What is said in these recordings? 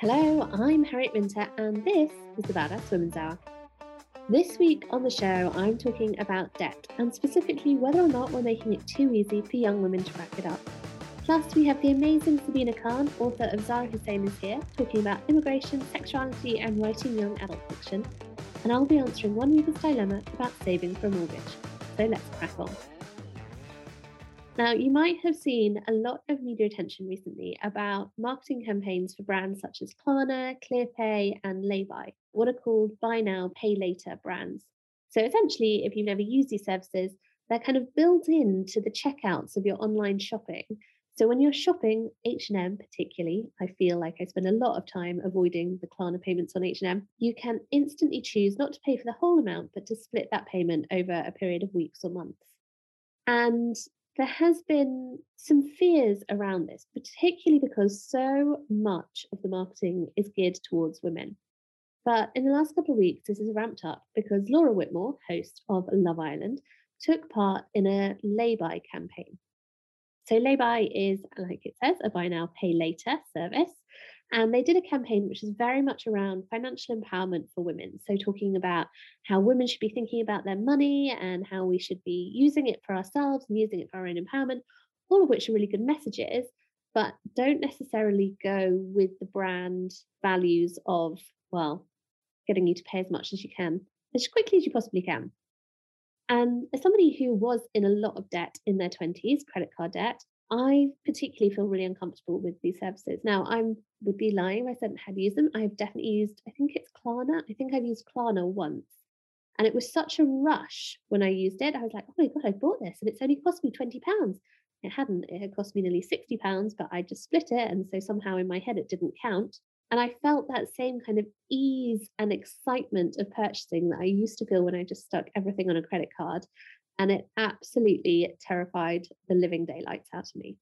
Hello, I'm Harriet Minter, and this is the Badass Women's Hour. This week on the show, I'm talking about debt and specifically whether or not we're making it too easy for young women to rack it up. Plus, we have the amazing Sabina Khan, author of Zara Hussain, is here, talking about immigration, sexuality, and writing young adult fiction. And I'll be answering one reader's dilemma about saving for a mortgage. So let's crack on. Now, you might have seen a lot of media attention recently about marketing campaigns for brands such as Klarna, ClearPay, and Laybuy, what are called buy now, pay later brands. So essentially, if you've never used these services, they're kind of built into the checkouts of your online shopping. So when you're shopping H&M particularly, I feel like I spend a lot of time avoiding the Klarna payments on H&M. You can instantly choose not to pay for the whole amount, but to split that payment over a period of weeks or months. And there has been some fears around this, particularly because so much of the marketing is geared towards women. But in the last couple of weeks, this has ramped up because Laura Whitmore, host of Love Island, took part in a Laybuy campaign. So Laybuy is, like it says, a buy now, pay later service. And they did a campaign which is very much around financial empowerment for women. So, talking about how women should be thinking about their money and how we should be using it for ourselves and using it for our own empowerment, all of which are really good messages, but don't necessarily go with the brand values of, well, getting you to pay as much as you can, as quickly as you possibly can. And as somebody who was in a lot of debt in their 20s, credit card debt, I particularly feel really uncomfortable with these services. Now, I would be lying if I said I had used them. I've definitely used, I think it's Klarna. I think I've used Klarna once. And it was such a rush when I used it. I was like, oh my God, I bought this and it's only cost me £20. It hadn't. It had cost me nearly £60, but I just split it. And so somehow in my head it didn't count. And I felt that same kind of ease and excitement of purchasing that I used to feel when I just stuck everything on a credit card and it absolutely terrified the living daylights out of me.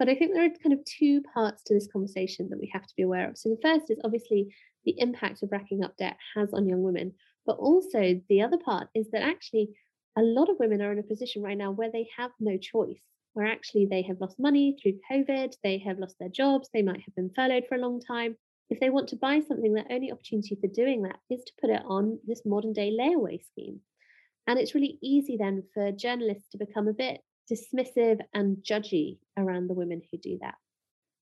But I think there are kind of two parts to this conversation that we have to be aware of. So the first is obviously the impact of racking up debt has on young women, but also the other part is that actually a lot of women are in a position right now where they have no choice, where actually they have lost money through COVID, they have lost their jobs, they might have been furloughed for a long time. If they want to buy something, their only opportunity for doing that is to put it on this modern day layaway scheme. And it's really easy then for journalists to become a bit dismissive and judgy around the women who do that.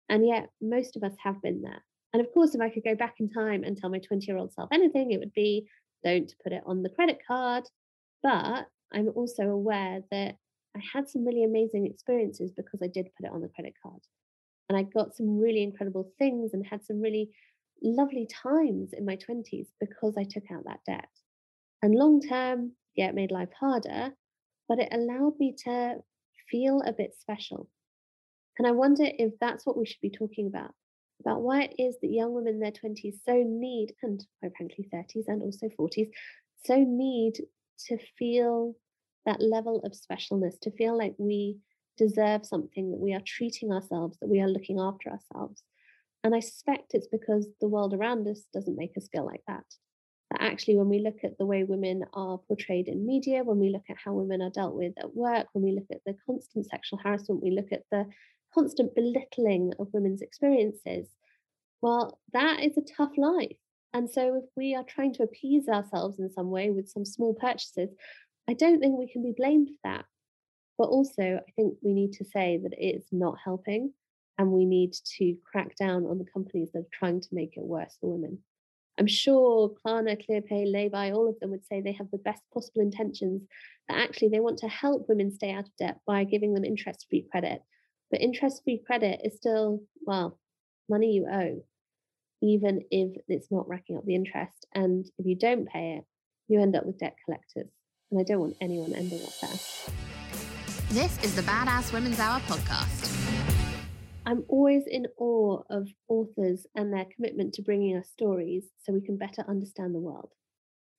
And yet, most of us have been there. And of course, if I could go back in time and tell my 20 year old self anything, it would be don't put it on the credit card. But I'm also aware that I had some really amazing experiences because I did put it on the credit card. And I got some really incredible things and had some really lovely times in my 20s because I took out that debt. And long term, yeah, it made life harder, but it allowed me to feel a bit special. And I wonder if that's what we should be talking about about why it is that young women in their 20s so need, and quite frankly, 30s and also 40s, so need to feel that level of specialness, to feel like we deserve something, that we are treating ourselves, that we are looking after ourselves. And I suspect it's because the world around us doesn't make us feel like that that actually, when we look at the way women are portrayed in media, when we look at how women are dealt with at work, when we look at the constant sexual harassment, we look at the constant belittling of women's experiences, well, that is a tough life. And so, if we are trying to appease ourselves in some way with some small purchases, I don't think we can be blamed for that. But also, I think we need to say that it's not helping, and we need to crack down on the companies that are trying to make it worse for women. I'm sure Klarna, ClearPay, Laybuy, all of them would say they have the best possible intentions, but actually they want to help women stay out of debt by giving them interest free credit. But interest free credit is still, well, money you owe, even if it's not racking up the interest. And if you don't pay it, you end up with debt collectors. And I don't want anyone ending up there. This is the Badass Women's Hour podcast. I'm always in awe of authors and their commitment to bringing us stories so we can better understand the world.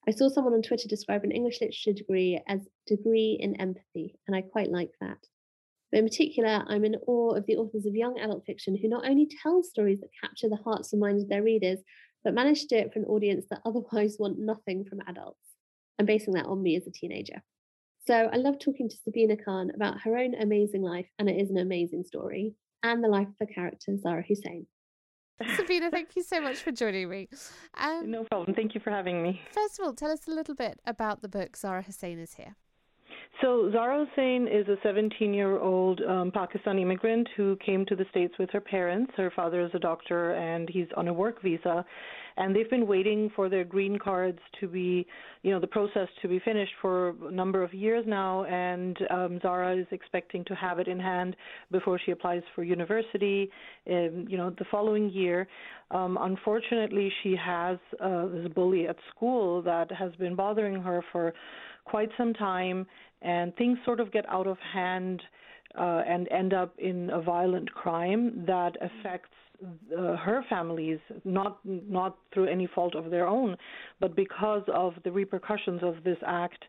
I saw someone on Twitter describe an English literature degree as degree in empathy, and I quite like that. But in particular, I'm in awe of the authors of young adult fiction who not only tell stories that capture the hearts and minds of their readers, but manage to do it for an audience that otherwise want nothing from adults. I'm basing that on me as a teenager. So I love talking to Sabina Khan about her own amazing life, and it is an amazing story and the life of her character, Zara Hussain. Sabina, thank you so much for joining me. Um, no problem. Thank you for having me. First of all, tell us a little bit about the book Zara Hussain is here. So Zara Hussain is a 17-year-old um, Pakistani immigrant who came to the States with her parents. Her father is a doctor, and he's on a work visa. And they've been waiting for their green cards to be, you know, the process to be finished for a number of years now. And um, Zara is expecting to have it in hand before she applies for university, in, you know, the following year. Um, unfortunately, she has uh, this bully at school that has been bothering her for quite some time, and things sort of get out of hand uh, and end up in a violent crime that affects uh, her families, not not through any fault of their own, but because of the repercussions of this act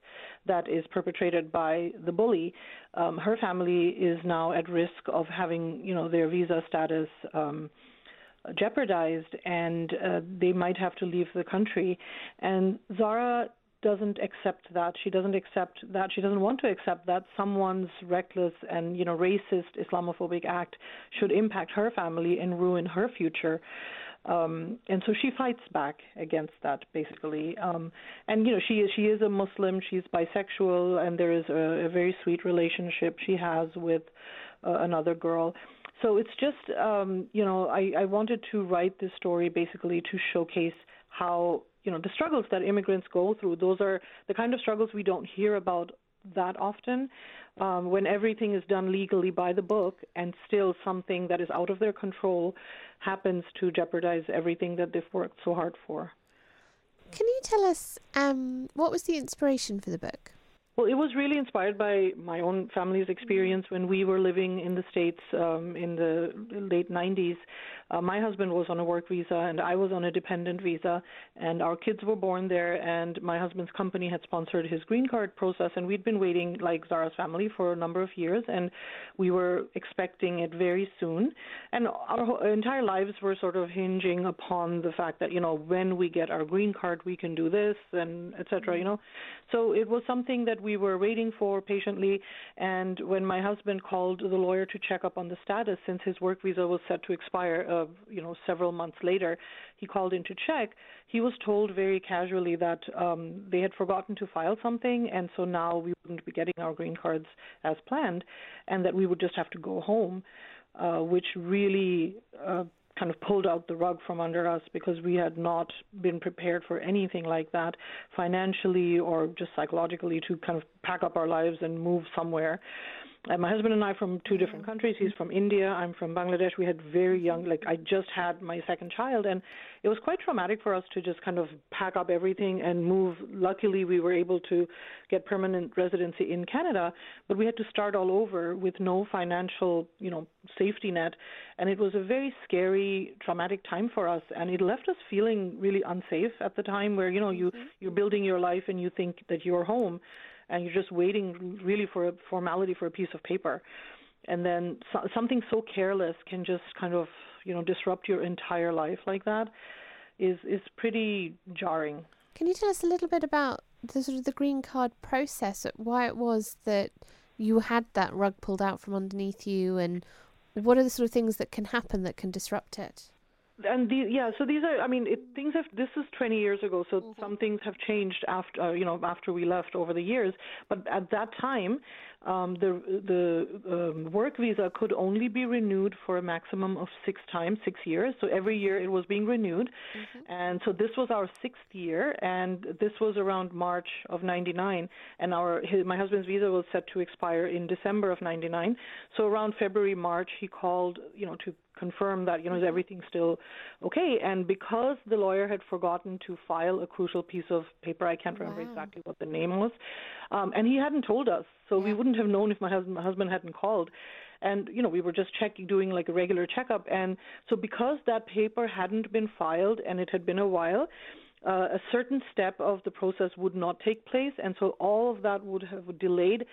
that is perpetrated by the bully. Um, her family is now at risk of having, you know, their visa status. Um, jeopardized and uh, they might have to leave the country and Zara doesn't accept that. She doesn't accept that. She doesn't want to accept that someone's reckless and you know racist Islamophobic act should impact her family and ruin her future. Um, and so she fights back against that basically. Um, and you know she is she is a Muslim. She's bisexual, and there is a, a very sweet relationship she has with uh, another girl. So it's just um, you know I, I wanted to write this story basically to showcase how you know the struggles that immigrants go through. Those are the kind of struggles we don't hear about that often. Um, when everything is done legally by the book, and still something that is out of their control happens to jeopardize everything that they've worked so hard for. Can you tell us um, what was the inspiration for the book? Well, it was really inspired by my own family's experience when we were living in the States um, in the late 90s. Uh, my husband was on a work visa and I was on a dependent visa, and our kids were born there. And my husband's company had sponsored his green card process, and we'd been waiting, like Zara's family, for a number of years, and we were expecting it very soon. And our entire lives were sort of hinging upon the fact that you know when we get our green card, we can do this and etc. You know, so it was something that we were waiting for patiently. And when my husband called the lawyer to check up on the status, since his work visa was set to expire uh, you know several months later, he called in to check. He was told very casually that um, they had forgotten to file something, and so now we wouldn't be getting our green cards as planned, and that we would just have to go home, uh, which really. Uh, kind of pulled out the rug from under us because we had not been prepared for anything like that financially or just psychologically to kind of pack up our lives and move somewhere and my husband and I from two different countries. He's from India. I'm from Bangladesh. We had very young, like I just had my second child, and it was quite traumatic for us to just kind of pack up everything and move. Luckily, we were able to get permanent residency in Canada, but we had to start all over with no financial, you know, safety net, and it was a very scary, traumatic time for us, and it left us feeling really unsafe at the time, where you know you mm-hmm. you're building your life and you think that you're home and you're just waiting really for a formality for a piece of paper. And then so, something so careless can just kind of you know disrupt your entire life like that is is pretty jarring. Can you tell us a little bit about the sort of the green card process? Why it was that you had that rug pulled out from underneath you and what are the sort of things that can happen that can disrupt it and the, yeah, so these are. I mean, it, things have. This is 20 years ago, so mm-hmm. some things have changed after uh, you know after we left over the years. But at that time, um, the the um, work visa could only be renewed for a maximum of six times, six years. So every year it was being renewed, mm-hmm. and so this was our sixth year, and this was around March of '99, and our his, my husband's visa was set to expire in December of '99. So around February, March, he called, you know, to confirm that you know is everything still okay and because the lawyer had forgotten to file a crucial piece of paper i can't remember wow. exactly what the name was um, and he hadn't told us, so yeah. we wouldn't have known if my husband, my husband hadn't called. And you know, we were just checking, doing like a regular checkup. And so because that paper hadn't been filed and it had been a while, uh, a certain step of the process would not take place, and so all of that would have delayed,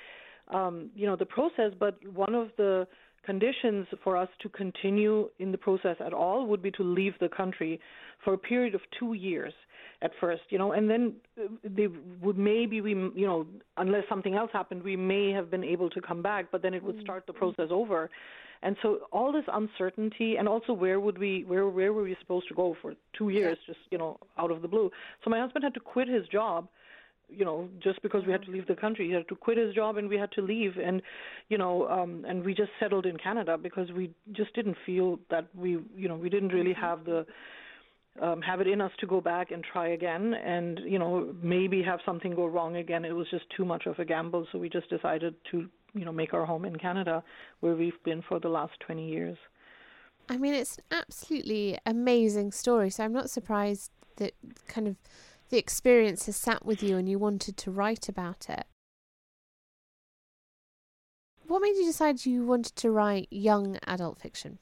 um, you know, the process. But one of the conditions for us to continue in the process at all would be to leave the country for a period of two years at first, you know, and then uh, they would maybe we, you know, unless something else happened, we may have been able to come back, but then it would start the process over. and so all this uncertainty and also where would we where where were we supposed to go for two years just you know out of the blue? So my husband had to quit his job you know just because we had to leave the country he had to quit his job and we had to leave. And you know um and we just settled in canada because we just didn't feel that we you know we didn't really have the um have it in us to go back and try again. And you know maybe have something go wrong again. It was just too much of a gamble. So we just decided to you know make our home in canada where we've been for the last 20 years. I mean, it's an absolutely amazing story. So I'm not surprised that kind of the experience has sat with you and you wanted to write about it. What made you decide you wanted to write young adult fiction?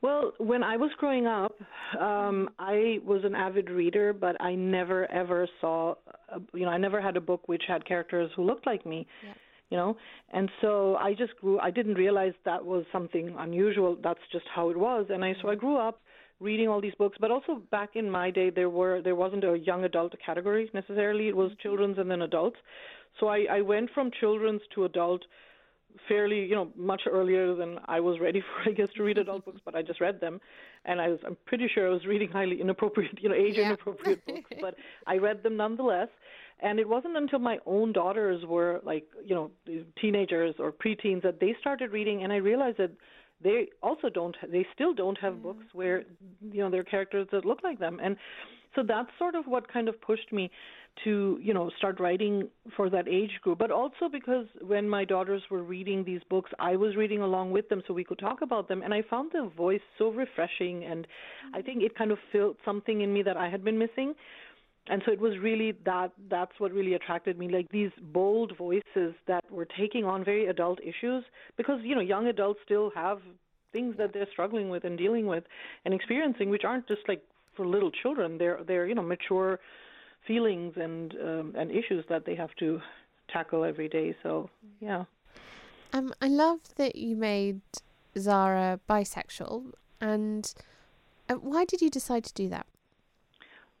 Well, when I was growing up, um, I was an avid reader, but I never ever saw, a, you know, I never had a book which had characters who looked like me. Yeah. You know, and so I just grew. I didn't realize that was something unusual. That's just how it was, and I so I grew up reading all these books. But also back in my day, there were there wasn't a young adult category necessarily. It was mm-hmm. children's and then adults. So I, I went from children's to adult fairly, you know, much earlier than I was ready for, I guess, to read adult books. But I just read them, and I was, I'm pretty sure I was reading highly inappropriate, you know, age Yeah. inappropriate books. But I read them nonetheless. And it wasn't until my own daughters were like, you know, teenagers or preteens that they started reading, and I realized that they also don't, they still don't have mm. books where, you know, there are characters that look like them. And so that's sort of what kind of pushed me to you know start writing for that age group. But also because when my daughters were reading these books i was reading along with them so we could talk about them. And i found the voice so refreshing. And i mm. think it kind of filled something in me that i had been missing and so it was really that that's what really attracted me like these bold voices that were taking on very adult issues because you know young adults still have things that they're struggling with and dealing with and experiencing which aren't just like for little children. They're they're you know mature feelings and um, and issues that they have to tackle every day. So yeah. Um, I love that you made Zara bisexual, and uh, why did you decide to do that?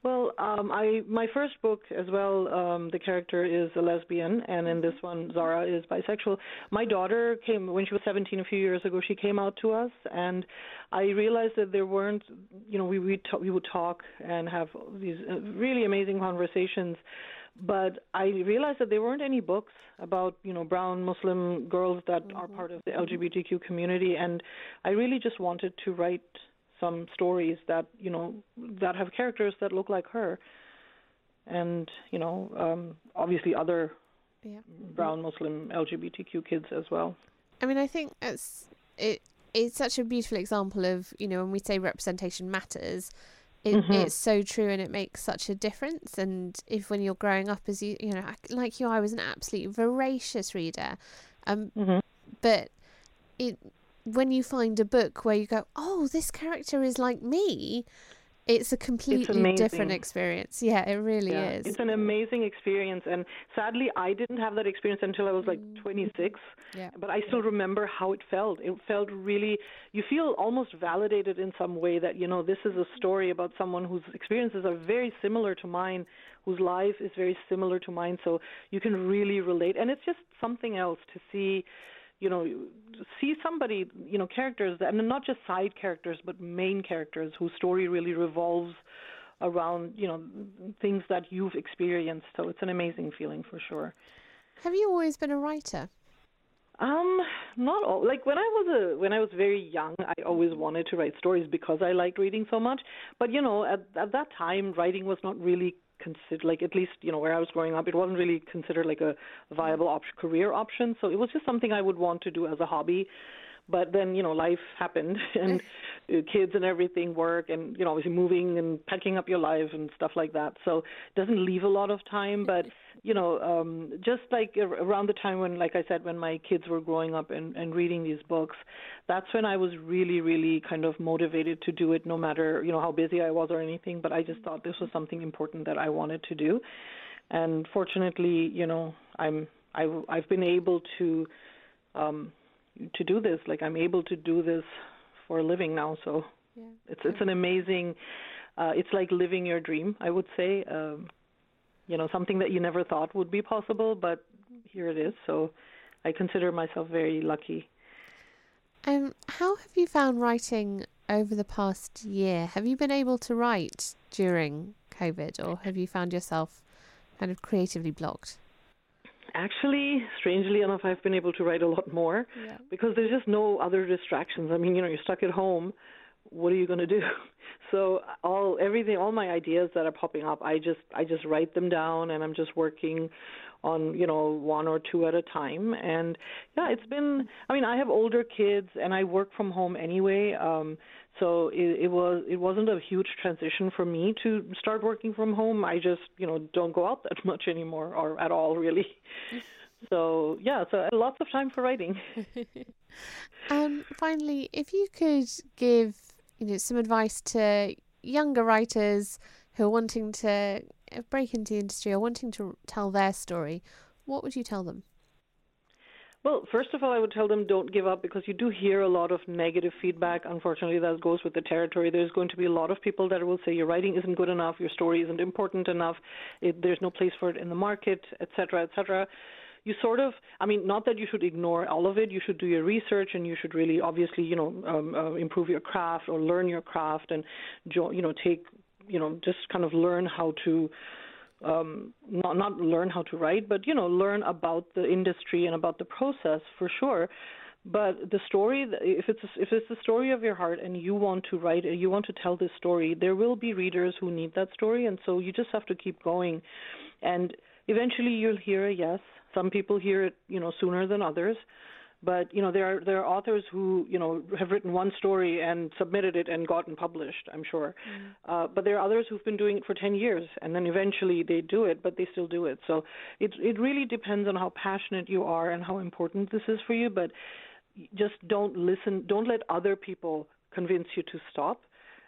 Well, um, I my first book as well. Um, the character is a lesbian, and in this one, Zara is bisexual. My daughter came when she was 17 a few years ago. She came out to us, and I realized that there weren't. You know, we we ta- we would talk and have these uh, really amazing conversations, but I realized that there weren't any books about you know brown Muslim girls that are part of the LGBTQ community, and I really just wanted to write some stories that you know that have characters that look like her and you know um obviously other Yeah. brown muslim lgbtq kids as well I mean, I think it's it. It's such a beautiful example of you know when we say representation matters, it, Mhm. it's so true and it makes such a difference. And if when you're growing up, as you you know, like you, I was an absolutely voracious reader, um, Mhm. but it when you find a book where you go, oh, this character is like me, it's a completely different experience. Yeah, it really yeah is. it's an amazing experience and sadly i didn't have that experience until i was like mm. 26 Yeah. but i still remember how it felt it felt really you feel almost validated in some way that you know this is a story about someone whose experiences are very similar to mine whose life is very similar to mine so you can really relate and it's just something else to see you know see somebody you know characters that, and not just side characters but main characters whose story really revolves around you know things that you've experienced. So it's an amazing feeling for sure. Have you always been a writer? um not all like when i was a when i was very young i always wanted to write stories because i liked reading so much. But you know at at that time writing was not really considered like at least you know where i was growing up it wasn't really considered like a viable op- career option. So it was just something i would want to do as a hobby. But then you know life happened and uh, kids and everything work and you know obviously moving and packing up your life and stuff like that. So it doesn't leave a lot of time but you know um just like around the time when like i said when my kids were growing up and and reading these books that's when i was really really kind of motivated to do it no matter you know how busy i was or anything but i just thought this was something important that i wanted to do. And fortunately you know i'm i've i've been able to um to do this. Like i'm able to do this for a living now so Yeah. it's it's an amazing uh it's like living your dream i would say. Um you know something that you never thought would be possible but here it is so i consider myself very lucky Um, how have you found writing over the past year? Have you been able to write during COVID, or have you found yourself kind of creatively blocked? Actually, strangely enough, I've been able to write a lot more yeah. because there's just no other distractions. I mean, you know, you're stuck at home. What are you going to do? So all everything, all my ideas that are popping up, I just I just write them down, and I'm just working on you know one or two at a time. And yeah it's been i mean i have older kids and i work from home anyway. Um so it, it was it wasn't a huge transition for me to start working from home. I just you know don't go out that much anymore or at all really. So yeah so lots of time for writing. Um finally if you could give you know some advice to younger writers who are wanting to uh, break into the industry or wanting to tell their story, what would you tell them? Well, first of all, I would tell them don't give up because you do hear a lot of negative feedback. Unfortunately, that goes with the territory. There's going to be a lot of people that will say your writing isn't good enough, your story isn't important enough, it, there's no place for it in the market, etc., etc. You sort of, I mean, not that you should ignore all of it. You should do your research and you should really, obviously, you know, um, uh, improve your craft or learn your craft and, you know, take you know just kind of learn how to um, not not learn how to write, but you know learn about the industry and about the process for sure. But the story, if it's if it's the story of your heart and you want to write, you want to tell this story, there will be readers who need that story, and so you just have to keep going, and eventually you'll hear a yes. Some people hear it, you know, sooner than others, but you know there are there are authors who you know have written one story and submitted it and gotten published i'm sure. Mm. uh, but there are others who've been doing it for 10 years and then eventually they do it but they still do it. So it it really depends on how passionate you are and how important this is for you but just don't listen don't let other people convince you to stop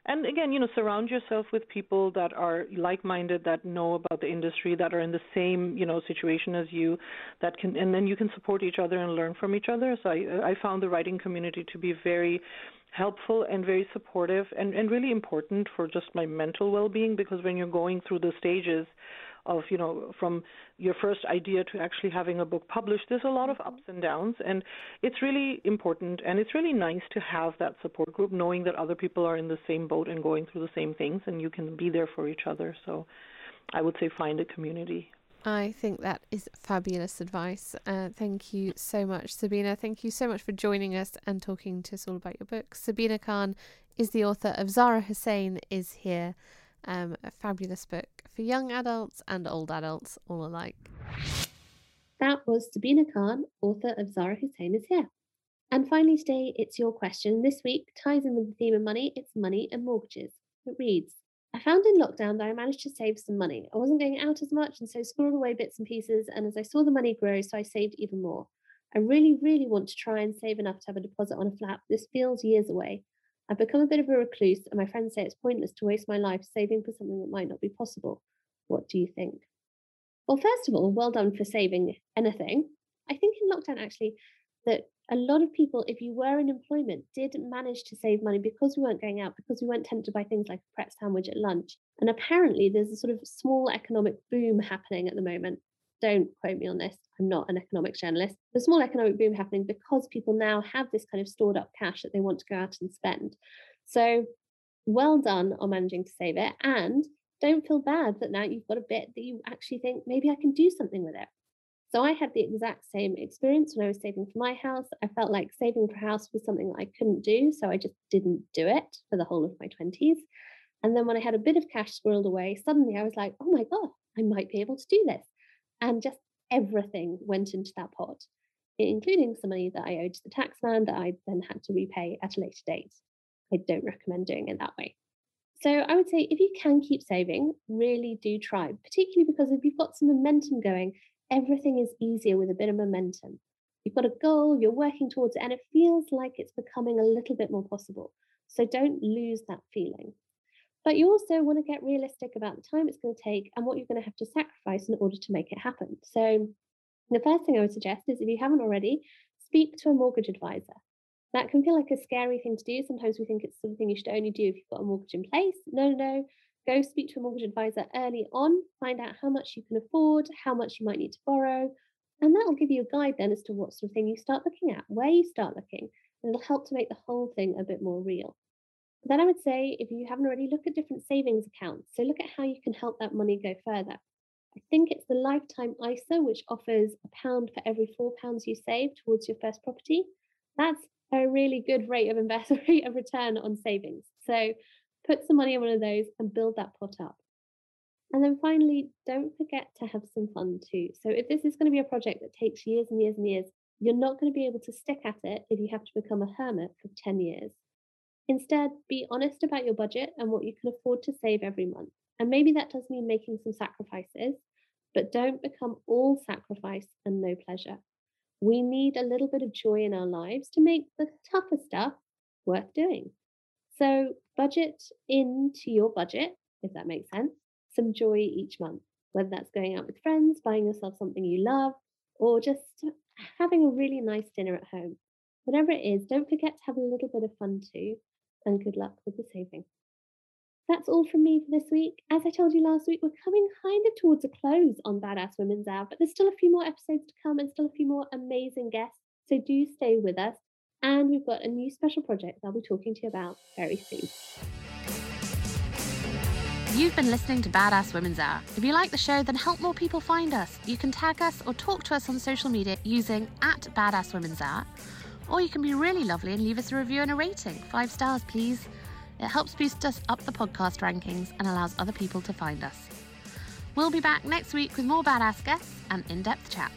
and again, you know, surround yourself with people that are like-minded, that know about the industry, that are in the same, you know, situation as you, that can, and then you can support each other and learn from each other. So I, I found the writing community to be very helpful and very supportive and, and really important for just my mental well-being because when you're going through the stages of you know from your first idea to actually having a book published there's a lot of ups and downs and it's really important and it's really nice to have that support group knowing that other people are in the same boat and going through the same things and you can be there for each other so i would say find a community I think that is fabulous advice. Uh, thank you so much, Sabina. Thank you so much for joining us and talking to us all about your book. Sabina Khan is the author of Zara Hussain is Here, um, a fabulous book for young adults and old adults all alike. That was Sabina Khan, author of Zara Hussain is Here. And finally, today, it's your question. This week ties in with the theme of money. It's money and mortgages. It reads I found in lockdown that I managed to save some money. I wasn't going out as much, and so squirreled away bits and pieces. And as I saw the money grow, so I saved even more. I really, really want to try and save enough to have a deposit on a flat. This feels years away. I've become a bit of a recluse, and my friends say it's pointless to waste my life saving for something that might not be possible. What do you think? Well, first of all, well done for saving anything. I think in lockdown, actually, that a lot of people, if you were in employment, did manage to save money because we weren't going out, because we weren't tempted to buy things like a Pret sandwich at lunch. And apparently, there's a sort of small economic boom happening at the moment. Don't quote me on this. I'm not an economics journalist. The small economic boom happening because people now have this kind of stored up cash that they want to go out and spend. So, well done on managing to save it. And don't feel bad that now you've got a bit that you actually think maybe I can do something with it. So I had the exact same experience when I was saving for my house. I felt like saving for a house was something that I couldn't do, so I just didn't do it for the whole of my 20s. And then when I had a bit of cash squirreled away, suddenly I was like, oh my God, I might be able to do this. And just everything went into that pot, including some money that I owed to the taxman that I then had to repay at a later date. I don't recommend doing it that way. So I would say if you can keep saving, really do try, particularly because if you've got some momentum going, everything is easier with a bit of momentum. You've got a goal, you're working towards it, and it feels like it's becoming a little bit more possible. So don't lose that feeling. But you also want to get realistic about the time it's going to take and what you're going to have to sacrifice in order to make it happen. So the first thing I would suggest is if you haven't already, speak to a mortgage advisor. That can feel like a scary thing to do. Sometimes we think it's something you should only do if you've got a mortgage in place. No, no, no. Go speak to a mortgage advisor early on, find out how much you can afford, how much you might need to borrow, and that will give you a guide then as to what sort of thing you start looking at, where you start looking, and it'll help to make the whole thing a bit more real. Then I would say, if you haven't already, look at different savings accounts. So look at how you can help that money go further. I think it's the Lifetime ISA, which offers a pound for every four pounds you save towards your first property. That's a really good rate of investment rate of return on savings. So put some money in one of those and build that pot up. And then finally, don't forget to have some fun too. So if this is going to be a project that takes years and years and years, you're not going to be able to stick at it if you have to become a hermit for 10 years. Instead, be honest about your budget and what you can afford to save every month. And maybe that does mean making some sacrifices, but don't become all sacrifice and no pleasure. We need a little bit of joy in our lives to make the tougher stuff worth doing. So, budget into your budget, if that makes sense, some joy each month, whether that's going out with friends, buying yourself something you love, or just having a really nice dinner at home. Whatever it is, don't forget to have a little bit of fun too, and good luck with the saving. That's all from me for this week. As I told you last week, we're coming kind of towards a close on Badass Women's Hour, but there's still a few more episodes to come and still a few more amazing guests. So do stay with us. And we've got a new special project I'll be talking to you about very soon. You've been listening to Badass Women's Hour. If you like the show, then help more people find us. You can tag us or talk to us on social media using at Badass Women's Hour. Or you can be really lovely and leave us a review and a rating. Five stars, please. It helps boost us up the podcast rankings and allows other people to find us. We'll be back next week with more badass guests and in depth chat.